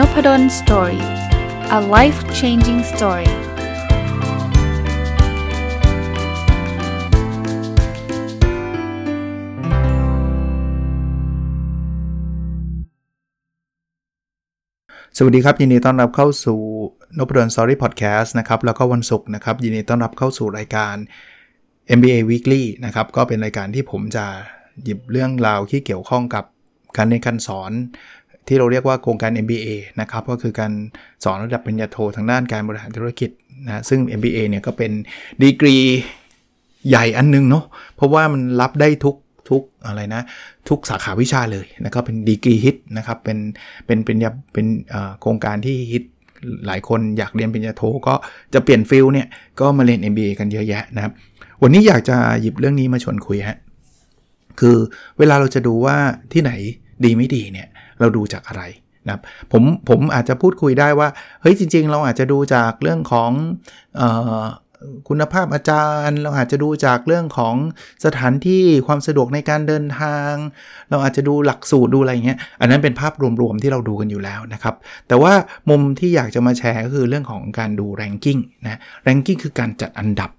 Nopadol Story a life changing story สวัสดีครับ ยินดีต้อนรับเข้าสู่นพดล Story Podcast นะครับ แล้วก็วันศุกร์นะครับ ยินดีต้อนรับเข้าสู่รายการ MBA Weekly นะครับ ก็เป็นรายการที่ผมจะหยิบเรื่องราวที่เกี่ยวข้องกับการเรียนการสอน ที่เราเรียกว่าโครงการ MBA นะครับก็คือการสอนระดับปริญญาโททางด้านการบริหารธุรกิจนะซึ่ง MBA เนี่ยก็เป็นดีกรีใหญ่อันนึงเนาะเพราะว่ามันรับได้ทุกทุกอะไรนะทุกสาขาวิชาเลยนะครับเป็นดีกรีฮิตนะครับเป็นเป็นเป็นเป็นโครงการที่ฮิตหลายคนอยากเรียนปริญญาโทก็จะเปลี่ยน field เนี่ยก็มาเรียน MBA กันเยอะแยะนะครับ วันนี้อยากจะหยิบเรื่องนี้มาชวนคุยฮะคือเวลาเราจะดูว่าที่ไหนดีไม่ดีเนี่ย เราดูจากอะไรนะครับผมผมอาจจะพูดคุยได้ว่า เฮ้ยจริง ๆ เราอาจจะดูจากเรื่องของออคุณภาพอาจารย์ เราอาจจะดูจากเรื่องของสถานที่ความสะดวกในการเดินทาง เราอาจจะดูหลักสูตรดูอะไรเงี้ยอันนั้นเป็นภาพรวมๆที่เราดูกันอยู่แล้วนะครับ แต่ว่ามุมที่อยากจะมาแชร์ก็คือเรื่องของการดูแรงกิ้งนะแรงกิ้งคือการจัดอันดับ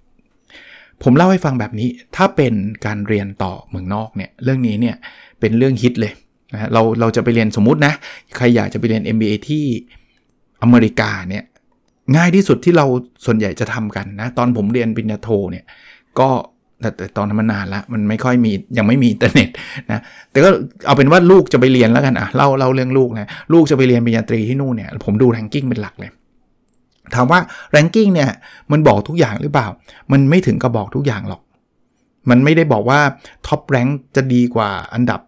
ผมเล่าให้ฟังแบบนี้ถ้าเป็นการเรียนต่อเมืองนอกเนี่ยเรื่องนี้เนี่ยเป็นเรื่องฮิตเลย นะเราเราจะไปเรียนสมมตินะใครอยากจะไปเรียน MBA ที่อเมริกาเนี่ยง่ายที่สุดที่เราส่วนใหญ่จะทำกันนะ ตอนผมเรียนปริญญาโทเนี่ยก็แต่ตอนนั้นมันนานละมันไม่ค่อยมียังไม่มีอินเทอร์เน็ตนะแต่ก็เอาเป็นว่าลูกจะไปเรียนแล้วกันอะเล่าเล่าเรื่องลูกนะลูกจะไปเรียนปริญญาตรีที่นู่นเนี่ยผมดู ranking เป็นหลักเลยถามว่า ranking เนี่ยมันบอกทุกอย่างหรือเปล่า มันไม่ถึงกับบอกทุกอย่างหรอก มันไม่ได้บอกว่า top rank จะดีกว่าอันดับ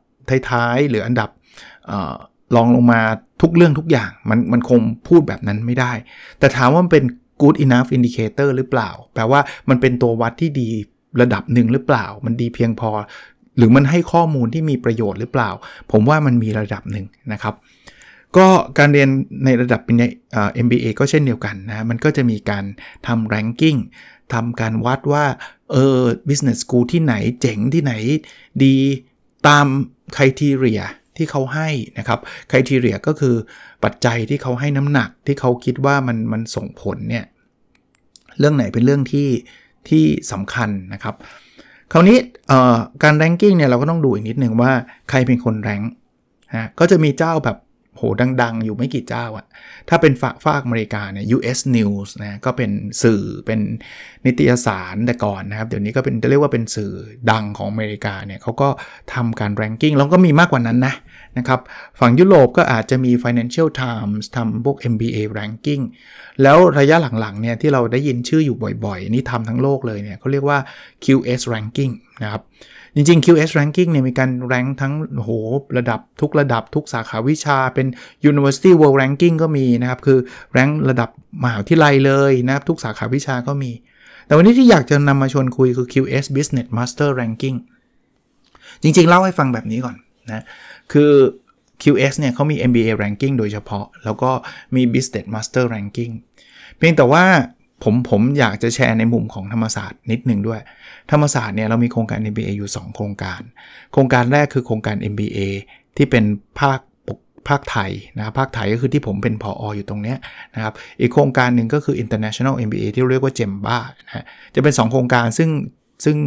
ท้ายๆ หรืออันดับรองลงมาทุกเรื่องทุกอย่าง มันมันคงพูดแบบนั้นไม่ได้ แต่ถามว่ามันเป็น good enough indicator หรือเปล่า แปลว่ามันเป็นตัววัดที่ดีระดับหนึ่งหรือเปล่า มันดีเพียงพอ หรือมันให้ข้อมูลที่มีประโยชน์หรือเปล่า ผมว่ามันมีระดับหนึ่งนะครับ ก็การเรียนในระดับเป็น MBA ก็เช่นเดียวกันนะมันก็จะมีการทำ ranking ทำการวัดว่าเออ business school ที่ไหนเจ๋งที่ไหนดีตาม คุณทีเรียที่เขาให้นะครับคุณทีเรียก็คือปัจจัยที่เขาให้น้ำหนักที่เขาคิดว่ามันมันส่งผลเนี่ยเรื่องไหนเป็นเรื่องที่ที่สำคัญนะครับ คราวนี้การแรงกิ้งเนี่ยเราก็ต้องดูอีกนิดหนึ่งว่าใครเป็นคนแรงฮะก็จะมีเจ้าแบบ โหดัง ๆ อยู่ไม่กี่เจ้าอะถ้าเป็นฝากฝากอเมริกาเนี่ย US News นะก็เป็นสื่อเป็นนิตยสารแต่ก่อนนะครับ เดี๋ยวนี้ก็เป็นจะเรียกว่าเป็นสื่อดังของอเมริกาเนี่ยเขาก็ทำการ ranking แล้วก็มีมากกว่านั้นนะนะครับ ฝั่งยุโรปก็อาจจะมี Financial Times ทำพวก MBA ranking แล้วระยะหลังๆเนี่ยที่เราได้ยินชื่ออยู่บ่อยๆ นี่ทำทั้งโลกเลยเนี่ยเขาเรียกว่า QS ranking นะครับ จริงๆ QS ranking เนี่ยมีการแรงทั้งโหระดับทุกระดับทุกสาขาวิชาเป็น University World Ranking ก็มีนะครับ คือแรงระดับมหาวิทยาลัยเลยนะครับทุกสาขาวิชาก็มี แต่วันนี้ที่อยากจะนำมาชวนคุยคือ QS Business Master Ranking จริงๆ เล่าให้ฟังแบบนี้ก่อนนะคือ QS เนี่ยเขามี MBA ranking โดยเฉพาะ แล้วก็มี Business Master ranking เพียงแต่ว่า ผมผมอยากจะแชร์ในมุมของธรรมศาสตร์นิดหนึ่งด้วย ธรรมศาสตร์เนี่ยเรามีโครงการ MBA อยู่ 2 โครงการ โครงการแรกคือโครงการ MBA ที่เป็นภาคภาคไทยนะครับภาคไทยก็คือที่ผมเป็นพอออยู่ตรงนี้นะครับอีกโครงการหนึ่งก็คือ international MBA ที่เรียกว่าเจมบ้านะจะเป็น 2 โครงการซึ่งซึ่ง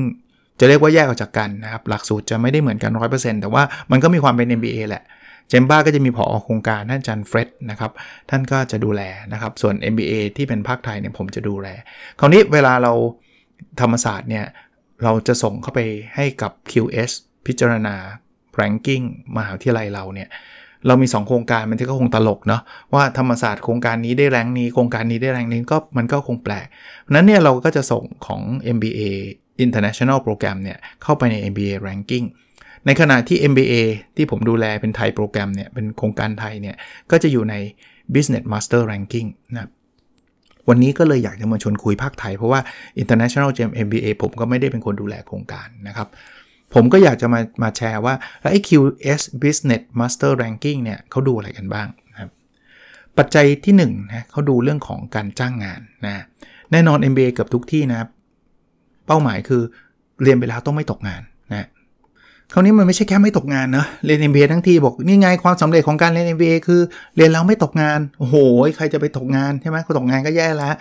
จะเรียกว่าแยกออกจากกันนะครับ หลักสูตรจะไม่ได้เหมือนกัน 100%แต่ว่ามันก็มีความเป็น MBA แหละ เจมบ้าก็จะมีผอโครงการท่านจันเฟรดนะครับท่านก็จะดูแลนะครับส่วน MBA ที่เป็นภาคไทยเนี่ยผมจะดูแล คราวนี้เวลาเราธรรมศาสตร์เนี่ยเราจะส่งเข้าไปให้กับ QS พิจารณา ranking มหาวิทยาลัยเราเนี่ยเรามี 2 โครงการมันก็คงตลกเนาะว่าธรรมศาสตร์โครงการนี้ได้แรงนี้โครงการนี้ได้แรงนี้ก็มันก็คงแปลกนั้นเนี่ยเราก็จะส่งของ MBA International Program เนี่ยเข้าไปใน MBA Ranking ในขณะที่ MBA ที่ผมดูแลเป็นไทยโปรแกรมเนี่ย เป็นโครงการไทยเนี่ย ก็จะอยู่ใน Business Master Ranking นะวันนี้ก็เลยอยากจะมาชวนคุยภาคไทย เพราะว่า International Gem MBA ผมก็ไม่ได้เป็นคนดูแลโครงการนะครับ ผมก็อยากจะมามาแชร์ว่าไอ้ QS Business Master Ranking เนี่ยเขาดูอะไรกันบ้างนะครับปัจจัยที่1นะเขาดูเรื่องของการจ้างงานนะแน่นอน MBA เกือบทุกที่นะครับเป้าหมายคือเรียนไปแล้วต้องไม่ตกงาน คราวนี้มันไม่ใช่แค่ไม่ตกงานนะเรียน MBA ทั้งทีบอกนี่ไงความสำเร็จของการเรียน MBA คือเรียนแล้วไม่ตกงานโอ้โหใครจะไปตกงานใช่ไหมคนตกงานก็แย่แล้ว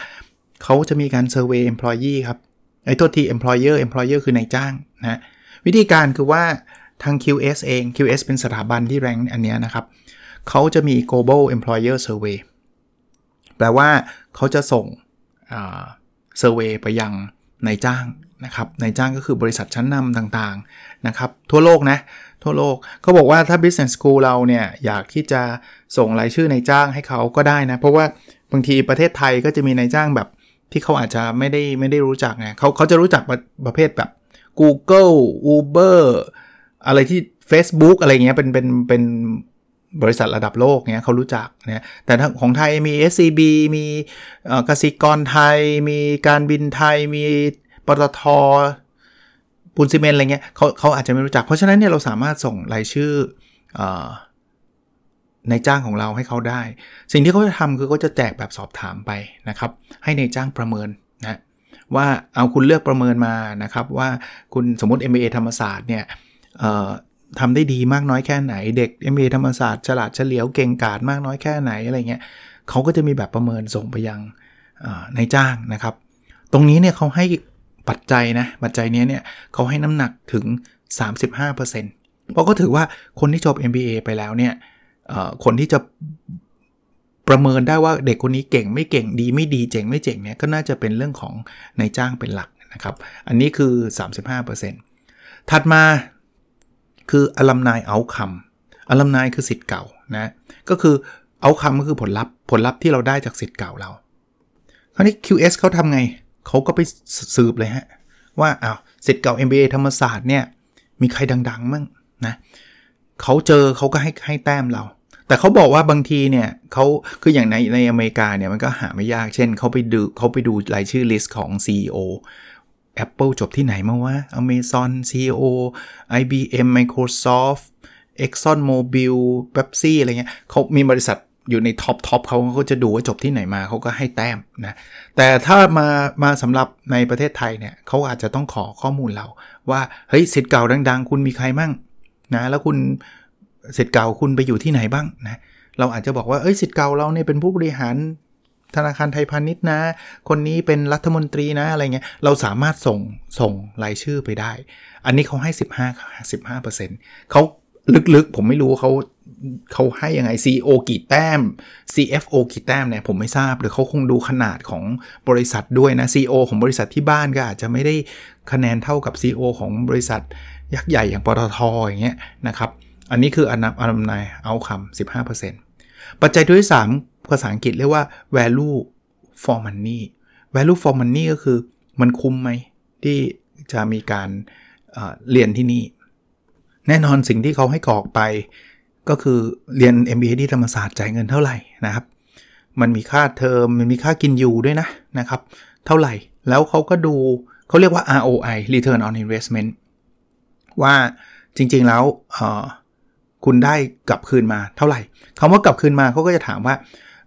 เขาจะมีการเซอร์เวย employee ครับไอ้ตัวที employer employer คือนายจ้างนะวิธีการคือว่าทาง QS เอง QS เป็นสถาบันที่แรงอันนี้นะครับเขาจะมี global employer survey แปลว่าเขาจะส่งเซอร์เวยไปยังนายจ้าง นะครับนายจ้างก็คือบริษัทชั้นนำต่างๆนะครับทั่วโลกนะทั่วโลกเขาบอกว่าถ้า business school เราเนี่ยอยากที่จะส่งรายชื่อนายจ้างให้เขาก็ได้นะเพราะว่าบางทีประเทศไทยก็จะมีนายจ้างแบบที่เขาอาจจะไม่ได้ไม่ได้รู้จักไงเขาเขาจะรู้จักประประเภทแบบ Google Uber อะไรที่ Facebook อะไรเงี้ยเป็นเป็นเป็นบริษัทระดับโลกเนี้ยเขารู้จักนี่ยแต่ของไทยมี SCB มีกสิกรไทย มีการบินไทย มี ปตทปูนซีเมนอะไรเงี้ยเขาเขาอาจจะไม่รู้จัก เพราะฉะนั้นเนี่ยเราสามารถส่งรายชื่อในจ้างของเราให้เขาได้ สิ่งที่เขาจะทำคือเขาจะแจกแบบสอบถามไปนะครับ ให้ในจ้างประเมินนะว่าเอาคุณเลือกประเมินมานะครับว่าคุณสมมติ MBA ธรรมศาสตร์เนี่ยทำได้ดีมากน้อยแค่ไหน เด็ก MBA ธรรมศาสตร์ฉลาดเฉลียวเก่งกาจมากน้อยแค่ไหนอะไรเงี้ยเขาก็จะมีแบบประเมินส่งไปยังในจ้างนะครับ ตรงนี้เนี่ยเขาให้ ปัจจัยนะปัจจัยนี้เนี่ยเขาให้น้ำหนักถึง 35%เพราะก็ถือว่าคนที่จบ MBA ไปแล้วเนี่ยคนที่จะประเมินได้ว่าเด็กคนนี้เก่งไม่เก่งดีไม่ดีเจ๋งไม่เจ๋งเนี่ยก็น่าจะเป็นเรื่องของนายจ้างเป็นหลักนะครับ อันนี้คือ 35%ถัดมาคืออลัมนายเอาคำอลัมนายคือสิทธิ์เก่านะก็คือเอาคำก็คือผลลัพธ์ผลลัพธ์ที่เราได้จากสิทธิ์เก่าเราคราวนี้ QS เขาทำไง เขาก็ไปสืบเลยฮะ ว่าอ้าวสิทธิ์เก่า MBA ธรรมศาสตร์เนี่ย มีใครดังๆมั่งนะเขาเจอเขาก็ให้ให้แต้มเรา แต่เขาบอกว่าบางทีเนี่ยเขาคืออย่างในในอเมริกาเนี่ยมันก็หาไม่ยากเช่นเขาไปดูเขาไปดูรายชื่อลิสต์ของ CEO Apple จบที่ไหนมาวะ Amazon CEO IBM Microsoft Exxon Mobil Pepsi อะไรเงี้ยเขามีบริษัท อยู่ใน top top เขาเขาจะดูว่าจบที่ไหนมาเขาก็ให้แต้มนะแต่ถ้ามามาสำหรับในประเทศไทยเนี่ยเขาอาจจะต้องขอข้อมูลเรา ว่าเฮ้ยศิษย์เก่าดัง ๆ คุณมีใครมั่งนะแล้วคุณศิษย์เก่าคุณไปอยู่ที่ไหนบ้างนะเราอาจจะบอกว่าเอ้ยศิษย์เก่าเราเนี่ยเป็นผู้บริหารธนาคารไทยพาณิชย์นะ คนนี้เป็นรัฐมนตรีนะอะไรเงี้ย เราสามารถส่งส่งรายชื่อไปได้ อันนี้เขาให้ 15 15%เขาลึกๆ ผมไม่รู้เขา เขาให้ยังไง CEO กี่แต้ม CFO กี่แต้มเนี่ยผมไม่ทราบ หรือเขาคงดูขนาดของบริษัทด้วยนะ CEO ของบริษัทที่บ้านก็อาจจะไม่ได้คะแนนเท่ากับ CEO ของบริษัทยักษ์ใหญ่อย่างปตทอย่างเงี้ยนะครับ อันนี้คืออันนับอันนายเอาคำ15%ปัจจัยที่3ภาษาอังกฤษเรียกว่า value for money value for money ก็คือมันคุ้มไหมที่จะมีการเรียนที่นี่ แน่นอนสิ่งที่เขาให้กรอกไป ก็คือเรียน MBA ที่ธรรมศาสตร์จ่ายเงินเท่าไหร่นะครับ มันมีค่าเทอมมันมีค่ากินอยู่ด้วยนะนะครับ เท่าไหร่แล้วเขาก็ดูเขาเรียกว่า ROI Return on Investment ว่าจริงๆแล้วคุณได้กลับคืนมาเท่าไหร่คำว่ากลับคืนมาเขาก็จะถามว่า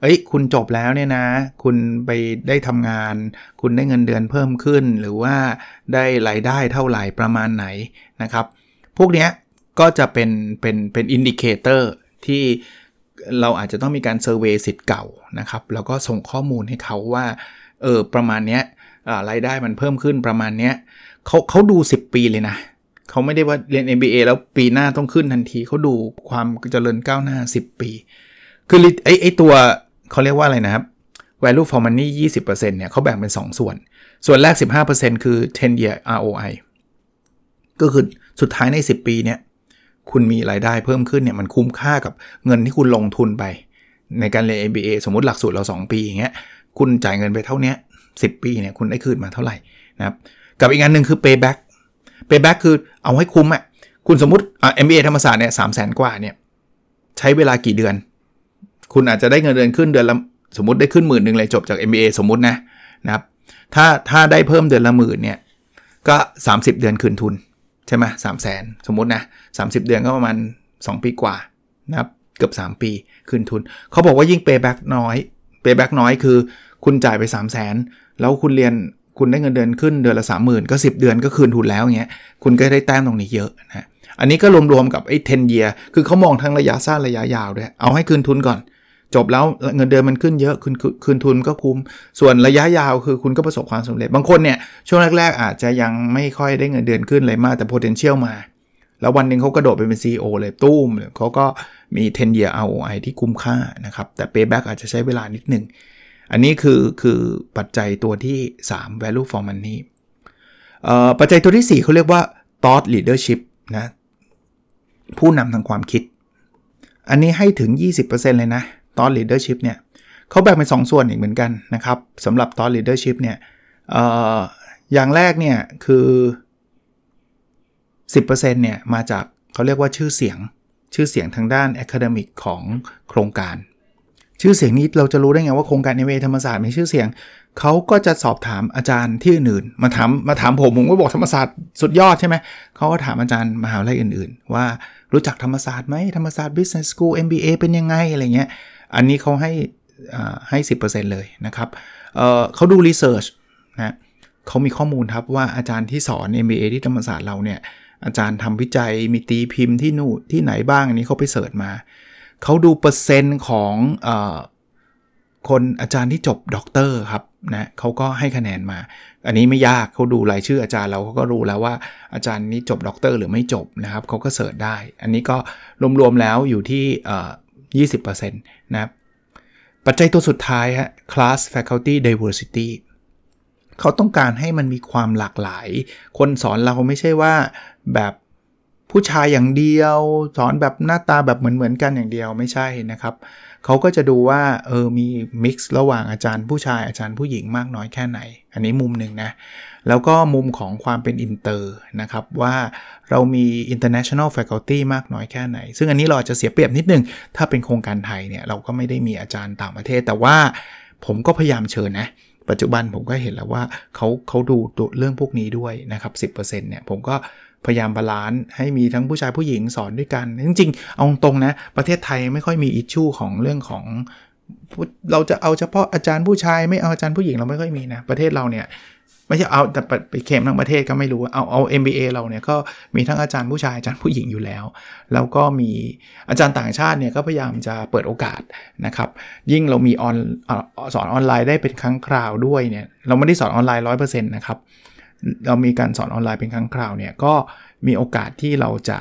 เอ้ย คุณจบแล้วเนี่ยนะ คุณไปได้ทำงาน คุณได้เงินเดือนเพิ่มขึ้น หรือว่าได้รายได้เท่าไหร่ประมาณไหนนะครับ พวกเนี้ย ก็จะเป็นเป็นเป็น indicator ที่เราอาจจะต้องมีการ survey ศิษย์เก่านะครับ แล้วก็ส่งข้อมูลให้เขาว่าเออประมาณเนี้ยรายได้มันเพิ่มขึ้นประมาณเนี้ยเขาเขาดู 10 ปีเลยนะเขาไม่ได้ว่าเรียน MBA แล้วปีหน้าต้องขึ้นทันทีเขาดูความเจริญก้าวหน้า 10 ปี คือไอ้ไอ้ตัวเขาเรียกว่าอะไรนะครับ value for money 20%เนี่ยเขาแบ่งเป็น 2 ส่วน ส่วนแรก 15%คือ 10 year ROI ก็คือสุดท้ายใน 10 ปีเนี่ย คุณมีรายได้เพิ่มขึ้นเนี่ยมันคุ้มค่ากับเงินที่คุณลงทุนไป ในการเรียน MBA สมมติหลักสูตรเรา 2 ปีอย่างเงี้ยคุณจ่ายเงินไปเท่านี้10 ปีเนี่ยคุณได้คืนมาเท่าไหร่นะครับกับอีกอันหนึ่งคือ payback payback คือเอาให้คุ้มอะคุณสมมติอ่า MBA ธรรมศาสตร์เนี่ยสามแสนกว่าเนี่ยใช้เวลากี่เดือน คุณอาจจะได้เงินเดือนขึ้นเดือนละสมมติได้ขึ้นหมื่นหนึ่งเลยจบจาก MBA สมมตินะนะครับถ้าถ้าได้เพิ่มเดือนละหมื่นเนี่ยก็ 30 เดือนคืนทุน ใช่ไหมสามแสนสมมตินะสาเดือนก็ประมาณ 2 ปีกว่านะครับเกือบ 3 ปีคืนทุน เขาบอกว่ายิ่ง payback น้อย payback น้อยคือ คุณจ่ายไป 3 0 0แสนแล้วคุณเรียนคุณได้เงินเดือนขึ้นเดือนละ 30,000 ก็ 10 เดือนก็คืนทุนแล้วเงี้ยคุณก็ได้แต้มตรงนี้เยอะนะอันนี้ก็รวมๆกับไอ้10 year คือเขามองทั้งระยะสั้นระยะยาวด้วยเอาให้คืนทุนก่อน จบแล้วเงินเดือนมันขึ้นเยอะคืนคืนทุนก็คุ้ม ส่วนระยะยาวคือคุณก็ประสบความสำเร็จ บางคนเนี่ยช่วงแรกๆ อาจจะยังไม่ค่อยได้เงินเดือนขึ้นเลยมากแต่ potential มา แล้ววันหนึ่งเขากระโดดไปเป็น CEO เลยตุ้มเขาก็มี 10 year ROI ที่คุ้มค่านะครับ แต่ payback อาจจะใช้เวลานิดหนึ่งอันนี้คือคือปัจจัยตัวที่ 3 value for money ปัจจัยตัวที่ 4เขาเรียกว่า thought leadership นะผู้นำทางความคิด อันนี้ให้ถึง 20%เลยนะ thought leadership เนี่ยเขาแบ่งเป็น 2ส่วนอีกเหมือนกันนะครับสำหรับ thought leadership เนี่ยอออย่างแรกเนี่ยคือ 10%เนี่ยมาจากเขาเรียกว่าชื่อเสียงชื่อเสียงทางด้าน academic ของโครงการ ชื่อเสียงนี้เราจะรู้ได้ไงว่าโครงการเอเวธรรมศาสตร์มีชื่อเสียงเขาก็จะสอบถามอาจารย์ที่อื่นๆมาถามมาถามผมผมก็บอกธรรมศาสตร์สุดยอดใช่ไหมเขาก็ถามอาจารย์มหาวิทยาลัยอื่น ๆ ว่ารู้จักธรรมศาสตร์ไหมธรรมศาสตร์ Business School MBA เป็นยังไงอะไรเงี้ย อันนี้เขาให้ให้10%เลยนะครับเขาดู research นะเขามีข้อมูลครับว่าอาจารย์ที่สอน MBA ที่ธรรมศาสตร์เราเนี่ย อาจารย์ทำวิจัยมีตีพิมพ์ที่นู่นที่ไหนบ้างอันนี้เขาไป search มาเขาดูเปอร์เซ็นต์ของอคนอาจารย์ที่จบด็อกเตอร์ครับนะเขาก็ให้คะแนนมา อันนี้ไม่ยากเขาดูรายชื่ออาจารย์เราก็รู้แล้วว่าอาจารย์นี้จบด็อกเตอร์หรือไม่จบนะครับเขาก็ search ได้ อันนี้ก็รวมๆแล้วอยู่ที่ 20%นะครับปัจจัยตัวสุดท้ายฮะ class faculty diversity เขาต้องการให้มันมีความหลากหลาย คนสอนเราไม่ใช่ว่าแบบ ผู้ชายอย่างเดียว สอนแบบหน้าตาแบบเหมือนๆกันอย่างเดียวไม่ใช่นะครับเขาก็จะดูว่าเออมี mix ระหว่างอาจารย์ผู้ชายอาจารย์ผู้หญิงมากน้อยแค่ไหน อันนี้มุมหนึ่งนะแล้วก็มุมของความเป็นอินเตอร์นะครับว่าเรามี international faculty มากน้อยแค่ไหน ซึ่งอันนี้เราจะเสียเปรียบนิดนึง ถ้าเป็นโครงการไทยเนี่ยเราก็ไม่ได้มีอาจารย์ต่างประเทศ แต่ว่าผมก็พยายามเชิญนะปัจจุบันผมก็เห็นแล้วว่าเขาเขาดูเรื่องพวกนี้ด้วยนะครับ 10%เนี่ยผมก็ พยายาม balance ให้มีทั้งผู้ชายผู้หญิงสอนด้วยกัน จริงๆ เอาตรงนะ ประเทศไทยไม่ค่อยมี issue ของเรื่องของ เราจะเอาเฉพาะอาจารย์ผู้ชายไม่เอาอาจารย์ผู้หญิงเราไม่ค่อยมีนะ ประเทศเราเนี่ยไม่ใช่เอาแต่ไปเข็มทั้งประเทศก็ไม่รู้เอาเอา MBA เราเนี่ยก็มีทั้งอาจารย์ผู้ชายอาจารย์ผู้หญิงอยู่แล้ว แล้วก็มีอาจารย์ต่างชาติเนี่ยก็พยายามจะเปิดโอกาสนะครับ ยิ่งเรามีออนสอนออนไลน์ได้เป็นครั้งคราวด้วยเนี่ยเราไม่ได้สอนออนไลน์100%นะครับ เรามีการสอนออนไลน์เป็นครั้งคราวเนี่ยก็มีโอกาสที่เราจะ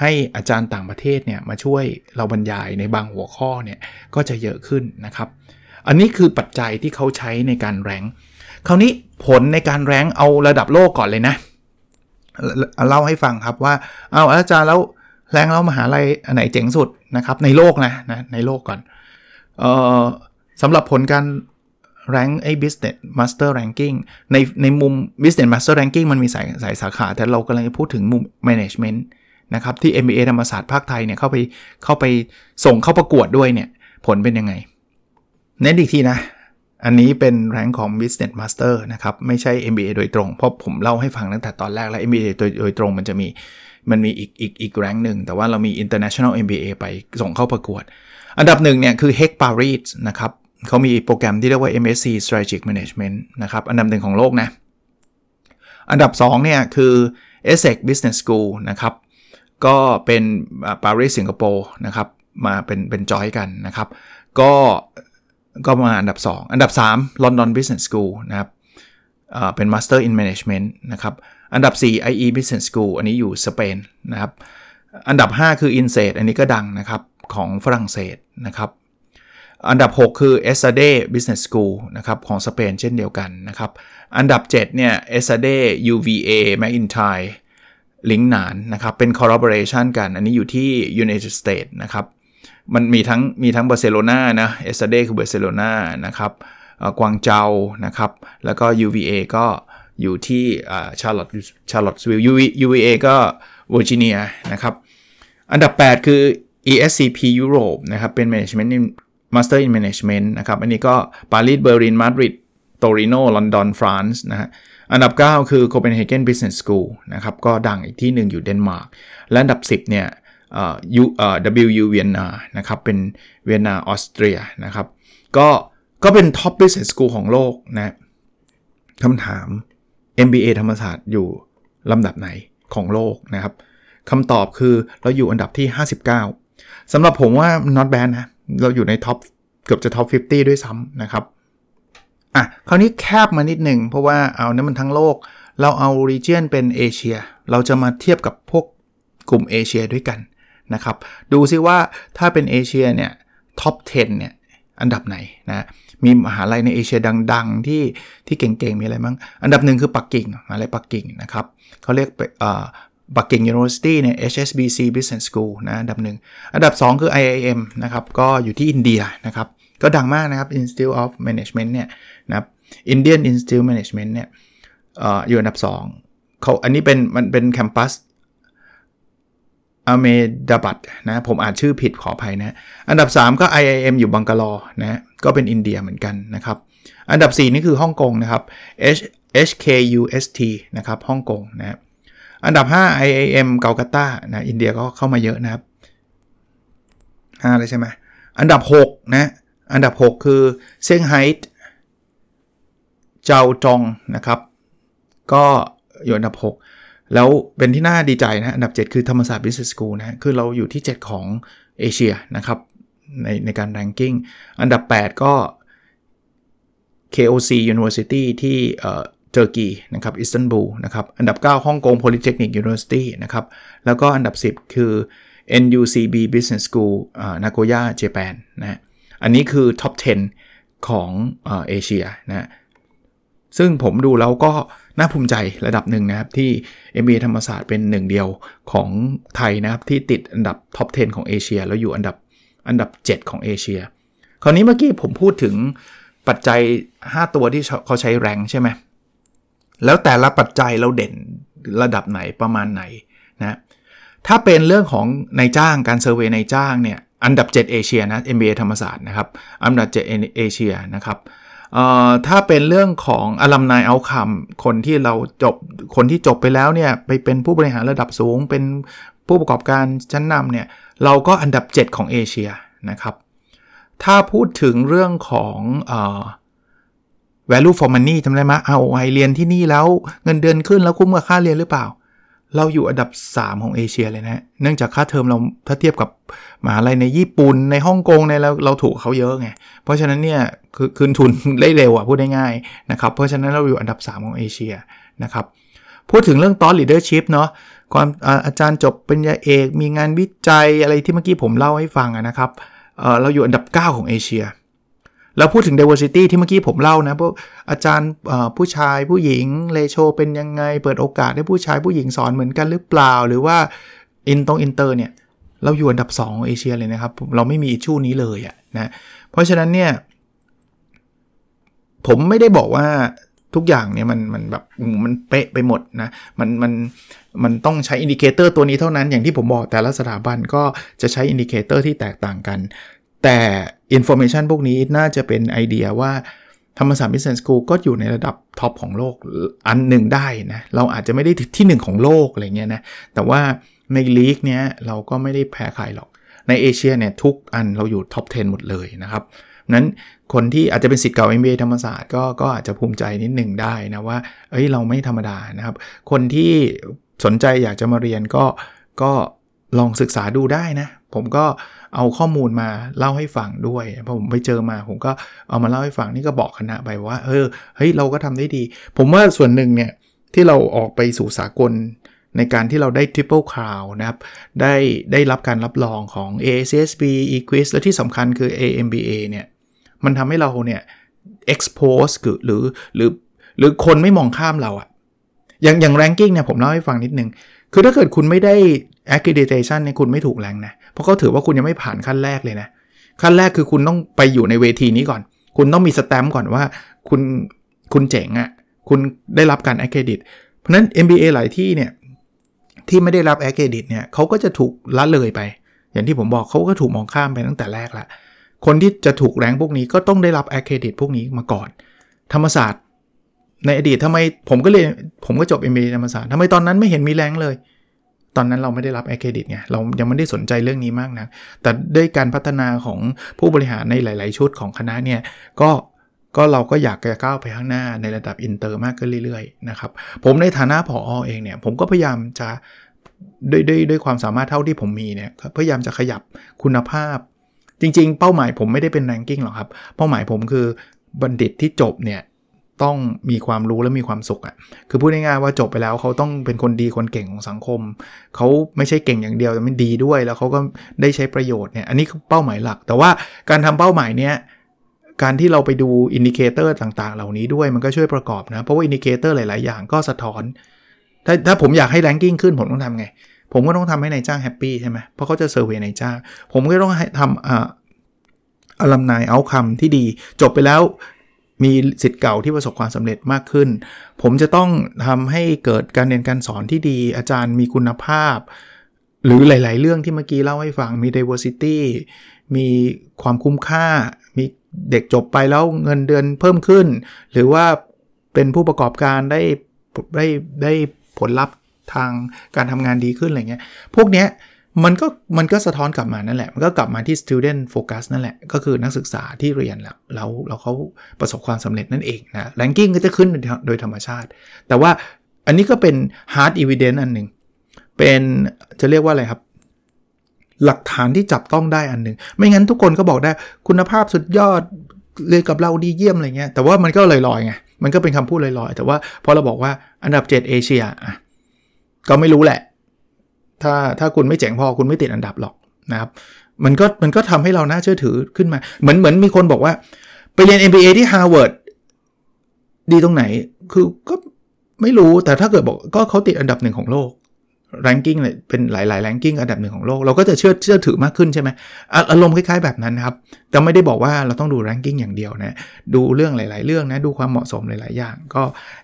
ให้อาจารย์ต่างประเทศเนี่ยมาช่วยเราบรรยายในบางหัวข้อเนี่ยก็จะเยอะขึ้นนะครับ อันนี้คือปัจจัยที่เขาใช้ในการแรงคราวนี้ผลในการแรงเอาระดับโลกก่อนเลยนะ เล่าให้ฟังครับว่าเอาอาจารย์แล้วแรงแล้วมหาลัยอันไหนเจ๋งสุดนะครับในโลกนะนะในโลกก่อนออสำหรับผลการ rank ไอ้ business master ranking ในในมุม business master ranking มันมีสายสายสาขา แต่เรากำลังจะพูดถึงมุม management นะครับ ที่ MBA ธรรมศาสตร์ภาคไทยเนี่ยเข้าไปเข้าไปส่งเข้าประกวดด้วยเนี่ย ผลเป็นยังไง เน้นอีกทีนะ อันนี้เป็นแรงของ business master นะครับ ไม่ใช่ MBA โดยตรง เพราะผมเล่าให้ฟังตั้งแต่ตอนแรกแล้ว MBA โดยโดยตรงมันจะมีมันมีอีกอีกอีกแรงหนึ่ง แต่ว่าเรามี international MBA ไปส่งเข้าประกวด อันดับหนึ่งเนี่ยคือ Heck Paris นะครับ เขามีโปรแกรมที่เรียกว่า MSc Strategic Management นะครับอันดับหนึ่งของโลกนะ อันดับ2เนี่ยคือ ESSEC Business School นะครับก็เป็นปารีสสิงคโปร์นะครับมาเป็นเป็นจอยกันนะครับ ก็ก็มาอันดับ 2 อันดับ 3 London Business School นะครับเป็น Master in Management นะครับอันดับ 4 IE Business School อันนี้อยู่สเปนนะครับ อันดับ5คือ INSEAD อันนี้ก็ดังนะครับ ของฝรั่งเศสนะครับ อันดับ 6 คือ e s a d e Business School นะครับของสเปนเช่นเดียวกันนะครับ อันดับ 7 เนี่ย e s a d e UVA McIntyre ลิงก์หนานนะครับ เป็น collaboration กัน อันนี้อยู่ที่ United States นะครับ มันมีทั้งมีทั้งบาร์เซโลนานะ ESADE คือบาร์เซโลนานะครับกวางเจานะครับ แล้วก็ UVA ก็อยู่ที่ชาร์ลอตชาร์ลอตสวิลล์ UVA ก็เวอร์จิเนียนะครับ อันดับ 8 คือ ESCP Europe นะครับ เป็น Management Master in Management นะครับ อันนี้ก็ปารีสเบอร์ลินมาดริดโตริโนลอนดอนฟรานซ์นะฮะอันดับ 9 คือ Copenhagen Business School นะครับ ก็ดังอีกที่หนึ่งอยู่เดนมาร์กและอันดับ 10เนี่ยเอ่อ U เอ่อ WU เวียนนานะครับ เป็นเวียนนาออสเตรียนะครับ ก็ก็เป็น Top Business School ของโลกนะคำถาม MBA ธรรมศาสตร์อยู่ลำดับไหนของโลกนะครับคำตอบคือเราอยู่อันดับที่ 59สำหรับผมว่า not bad นะ เราอยู่ใน top เกือบจะ top 50 ด้วยซ้ำนะครับอะคราวนี้แคบมานิดหนึ่งเพราะว่าเอานั้นมันทั้งโลก เราเอา region เป็นเอเชีย เราจะมาเทียบกับพวกกลุ่มเอเชียด้วยกันนะครับ ดูซิว่าถ้าเป็นเอเชียเนี่ย top 10 เนี่ย อันดับไหนนะมีมหาลัยในเอเชียดัง ๆ ที่ที่เก่งๆ มีอะไรบ้าง อันดับหนึ่งคือปักกิ่งมหาลัยปักกิ่งนะครับเขาเรียก ปักกิ่ง University เนี่ย HSBC Business School นะอันดับหนึ่งอันดับ 2 คือ IIM นะครับก็อยู่ที่อินเดียนะครับก็ดังมากนะครับ Institute of Management เนี่ยนะครับ Indian Institute Management เนี่ยออยู่อันดับ 2เขาอันนี้เป็นมันเป็นแคมปัสอเมดาบัตนะผมอ่านชื่อผิดขออภัยนะ อันดับ 3 ก็ IIM อยู่บังกลอนะก็เป็นอินเดียเหมือนกันนะครับ อันดับ 4 นี่คือฮ่องกงนะครับ H HKUST นะครับฮ่องกงนะ อันดับ 5 IIM เกาลกัตตานะอินเดียก็เข้ามาเยอะนะครับ5เลยใช่ไหมอันดับ 6 นะ อันดับ 6 คือเซี่ยงไฮ้เจ้าจงนะครับ ก็อยู่อันดับ 6 แล้วเป็นที่น่าดีใจนะอันดับ 7 คือธรรมศาสตร์ Business School นะคือเราอยู่ที่ 7 ของเอเชียนะครับในในการ ranking อันดับ 8 ก็ KOC University ที่ เจอร์กีนะครับอิสตันบูลนะครับอันดับ 9 ฮ่องกง Polytechnic University นะครับแล้วก็อันดับ 10 คือ NUCB Business School นาโกย่าเจแปนนะอันนี้คือท็อป 10 ของเอเชียนะซึ่งผมดูแล้วก็น่าภูมิใจระดับหนึ่งนะครับ ที่ MBA ธรรมศาสตร์เป็นหนึ่งเดียวของไทยนะครับ ที่ติดอันดับ top 10 ของเอเชีย แล้วอยู่อันดับอันดับ 7 ของเอเชีย คราวนี้เมื่อกี้ผมพูดถึงปัจจัย 5 ตัวที่เขาใช้ rank ใช่ไหม แล้วแต่ละปัจจัยเราเด่นระดับไหนประมาณไหนนะถ้าเป็นเรื่องของนายจ้างการ survey นายจ้างเนี่ยอันดับ 7 เอเชียนะ MBA ธรรมศาสตร์นะครับอันดับ 7 เอเชียนะครับถ้าเป็นเรื่องของ alumni outcomeคนที่เราจบคนที่จบไปแล้วเนี่ยไปเป็นผู้บริหารระดับสูง เป็นผู้ประกอบการชั้นนำเนี่ยเราก็อันดับ 7 ของเอเชียนะครับถ้าพูดถึงเรื่องของอ value for money จำได้ไหมเอาไอเรียนที่นี่แล้วเงินเดือนขึ้นแล้วคุ้มกับค่าเรียนหรือเปล่า เราอยู่อันดับ 3 ของเอเชียเลยนะเนื่องจากค่าเทอมเราถ้าเทียบกับมหาลัยในญี่ปุ่นในฮ่องกงในเราเราถูกเขาเยอะไง เพราะฉะนั้นเนี่ยคือคืนทุนได้เร็วอะพูดได้ง่ายนะครับเพราะฉะนั้นเราอยู่อันดับ 3 ของเอเชียนะครับพูดถึงเรื่องตอน leadership เนาะความอาจารย์จบปริญญาเอก มีงานวิจัยอะไรที่เมื่อกี้ผมเล่าให้ฟังนะครับเราอยู่อันดับ 9 ของเอเชีย แล้วพูดถึง diversity ที่เมื่อกี้ผมเล่านะพวกอาจารย์ผู้ชายผู้หญิง ratio เป็นยังไง เปิดโอกาสให้ผู้ชายผู้หญิงสอนเหมือนกันหรือเปล่า หรือว่าอินตรงอินเตอร์เนี่ย เราอยู่อันดับ 2 ของเอเชียเลยนะครับ เราไม่มี issue นี้เลยอะนะเพราะฉะนั้นเนี่ย ผมไม่ได้บอกว่าทุกอย่างเนี่ยมันมันแบบมันเป๊ะไปหมดนะมันมันมันต้องใช้ indicator ตัวนี้เท่านั้นอย่างที่ผมบอกแต่ละสถาบันก็จะใช้ indicator ที่แตกต่างกัน แต่ information พวกนี้น่าจะเป็นไอเดียว่าธรรมศาสตร์ Business School ก็อยู่ในระดับ top ของโลกอันหนึ่งได้นะ เราอาจจะไม่ได้ที่ 1 ของโลกอะไรเงี้ยนะ แต่ว่าในลีกเนี้ยเราก็ไม่ได้แพ้ใครหรอก ในเอเชียเนี่ยทุกอันเราอยู่ท็อป 10 หมดเลยนะครับนั้นคนที่อาจจะเป็นสิทธิ์เก่า MBA ธรรมศาสตร์ก็ก็อาจจะภูมิใจนิดหนึ่งได้นะว่า เอ้ยเราไม่ธรรมดานะครับ คนที่สนใจอยากจะมาเรียนก็ก็ลองศึกษาดูได้นะ ผมก็เอาข้อมูลมาเล่าให้ฟังด้วยพอผมไปเจอมา ผมก็เอามาเล่าให้ฟังนี่ก็บอกคณะไปว่า เออเฮ้ยเราก็ทำได้ดี ผมว่าส่วนหนึ่งเนี่ยที่เราออกไปสู่สากลในการที่เราได้ Triple Crown นะครับ ได้ได้รับการรับรองของ ACSB Equis และที่สำคัญคือ AMBA เนี่ย มันทำให้เราเนี่ย expose หรือหรือหรือหรือคนไม่มองข้ามเราอะอย่างอย่าง ranking เนี่ยผมเล่าให้ฟังนิดนึง คือถ้าเกิดคุณไม่ได้ accreditation เนี่ยคุณไม่ถูกแรงนะ เพราะเขาถือว่าคุณยังไม่ผ่านขั้นแรกเลยนะ ขั้นแรกคือคุณต้องไปอยู่ในเวทีนี้ก่อน คุณต้องมีสแตมป์ก่อนว่าคุณคุณเจ๋งอะ่ะ คุณได้รับการ accredit เพราะนั้น MBA หลายที่เนี่ยที่ไม่ได้รับ accredit เนี่ยเขาก็จะถูกละเลยไป อย่างที่ผมบอกเขาก็ถูกมองข้ามไปตั้งแต่แรกละคนที่จะถูกแรงพวกนี้ก็ต้องได้รับ accredit พวกนี้มาก่อน ธรรมศาสตร์ในอดีตทำไมผมก็เรียนผมก็จบ MBA ธรรมศาสตร์ทำไมตอนนั้นไม่เห็นมีแรงเลย ตอนนั้นเราไม่ได้รับแอคเครดิตไงเรายังไม่ได้สนใจเรื่องนี้มากนะแต่ด้วยการพัฒนาของผู้บริหารในหลาย ๆ ชุดของคณะเนี่ยก็ก็เราก็อยากจะก้าวไปข้างหน้าในระดับอินเตอร์มากขึ้นเรื่อย ๆ นะครับ ผมในฐานะผอ.เองเนี่ย ผมก็พยายามจะด้วยด้วยด้วยความสามารถเท่าที่ผมมีเนี่ยพยายามจะขยับคุณภาพ จริง ๆ เป้าหมายผมไม่ได้เป็น ranking หรอกครับ เป้าหมายผมคือบัณฑิตที่จบเนี่ย ต้องมีความรู้และมีความสุขอะ่ะ คือพูดง่ายๆว่าจบไปแล้วเขาต้องเป็นคนดีคนเก่งของสังคม เขาไม่ใช่เก่งอย่างเดียวแต่มันดีด้วย แล้วเขาก็ได้ใช้ประโยชน์เนี่ย อันนี้คือเป้าหมายหลัก แต่ว่าการทำเป้าหมายเนี้ย การที่เราไปดู indicator ต่างๆ เหล่านี้ด้วยมันก็ช่วยประกอบนะ เพราะว่า indicator หลาย ๆ อย่างก็สะท้อน ถ้าถ้าผมอยากให้ ranking ขึ้นผมต้องทำไง ผมก็ต้องทำให้นายจ้าง happy ใช่ไหมเพราะเขาจะ survey นายจ้าง ผมก็ต้องทำอ่า alumni outcome ที่ดี จบไปแล้ว มีศิษย์เก่าที่ประสบความสำเร็จมากขึ้น ผมจะต้องทำให้เกิดการเรียนการสอนที่ดี อาจารย์มีคุณภาพ หรือหลาย ๆ เรื่องที่เมื่อกี้เล่าให้ฟังมี diversity มีความคุ้มค่า มีเด็กจบไปแล้วเงินเดือนเพิ่มขึ้น หรือว่าเป็นผู้ประกอบการได้ได้ได้ผลลัพธ์ทางการทำงานดีขึ้นอะไรเงี้ย พวกเนี้ย มันก็มันก็สะท้อนกลับมานั่นแหละ มันก็กลับมาที่ student focus นั่นแหละ ก็คือนักศึกษาที่เรียนแล้วแล้วแล้วเขาประสบความสำเร็จนั่นเองนะ ranking ก็จะขึ้นโดยธรรมชาติ แต่ว่าอันนี้ก็เป็น hard evidence อันหนึ่งเป็นจะเรียกว่าอะไรครับ หลักฐานที่จับต้องได้อันหนึ่งไม่งั้นทุกคนก็บอกได้คุณภาพสุดยอดเลยกับเราดีเยี่ยมอะไรเงี้ยแต่ว่ามันก็ลอยๆไงมันก็เป็นคำพูดลอยๆ แต่ว่าพอเราบอกว่าอันดับ 7 เอเชียอะก็ไม่รู้แหละ ถ้าถ้าคุณไม่เจ๋งพอคุณไม่ติดอันดับหรอกนะครับ มันก็มันก็ทำให้เราน่าเชื่อถือขึ้นมา เหมือนเหมือนมีคนบอกว่า ไปเรียน MBA ที่ Harvard ดีตรงไหน คือก็ไม่รู้แต่ถ้าเกิดบอกก็เขาติดอันดับหนึ่งของโลก ranking เนี่ยเป็นหลายๆ ranking อันดับหนึ่งของโลก เราก็จะเชื่อเชื่อถือมากขึ้นใช่ไหมอารมณ์คล้ายๆแบบนั้นครับ แต่ไม่ได้บอกว่าเราต้องดู ranking อย่างเดียวนะ ดูเรื่องหลาย ๆ เรื่องนะ ดูความเหมาะสมหลาย ๆ อย่างก็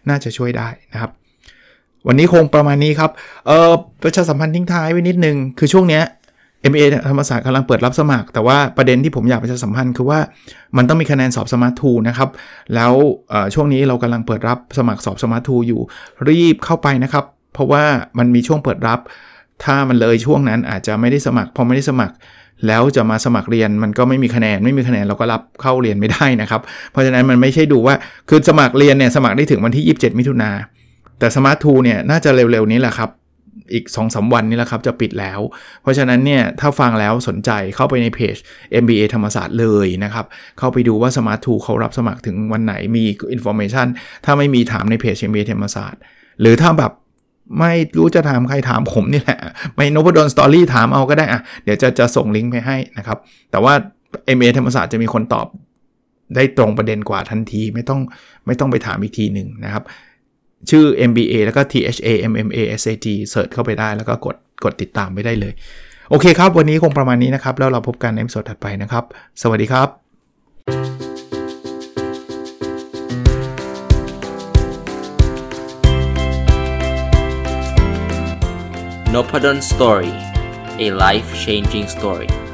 น่าจะช่วยได้นะครับ วันนี้คงประมาณนี้ครับ เออประชาสัมพันธ์ทิ้งท้ายไว้นิดนึง คือช่วงเนี้ย MA ธรรมศาสตร์กำลังเปิดรับสมัคร แต่ว่าประเด็นที่ผมอยากประชาสัมพันธ์คือว่ามันต้องมีคะแนนสอบ Smart Two นะครับ แล้วช่วงนี้เรากำลังเปิดรับสมัครสอบ Smart Two อยู่ รีบเข้าไปนะครับ เพราะว่ามันมีช่วงเปิดรับ ถ้ามันเลยช่วงนั้นอาจจะไม่ได้สมัคร พอไม่ได้สมัคร แล้วจะมาสมัครเรียนมันก็ไม่มีคะแนน ไม่มีคะแนนเราก็รับเข้าเรียนไม่ได้นะครับ เพราะฉะนั้นมันไม่ใช่ดูว่า คือสมัครเรียนเนี่ยสมัครได้ถึงวันที่ 27 มิถุนา แต่ Smart Two เนี่ยน่าจะเร็วๆนี้แหละครับอีก2-3วันนี้แหละครับ จะปิดแล้ว เพราะฉะนั้นเนี่ย ถ้าฟังแล้วสนใจเข้าไปในเพจ MBA ธรรมศาสตร์เลยนะครับ เข้าไปดูว่า Smart Two เขารับสมัครถึงวันไหนมี information ถ้าไม่มีถามในเพจ MBA ธรรมศาสตร์ หรือถ้าแบบไม่รู้จะถามใครถามผมนี่แหละ ในนพดล Story ถามเอาก็ได้อะเดี๋ยวจะจะส่งลิงก์ไปให้นะครับ แต่ว่า MBA ธรรมศาสตร์จะมีคนตอบได้ตรงประเด็นกว่าทันทีไม่ต้องไม่ต้องไปถามอีกทีหนึ่งนะครับ ชื่อ MBA แล้วก็ THA MMA SAT เสิร์ชเข้าไปได้แล้วก็กดกดติดตามไปได้เลย โอเคครับ วันนี้คงประมาณนี้นะครับ แล้วเราพบกันในสดถัดไปนะครับ สวัสดีครับ n o p a d o n Story a life changing story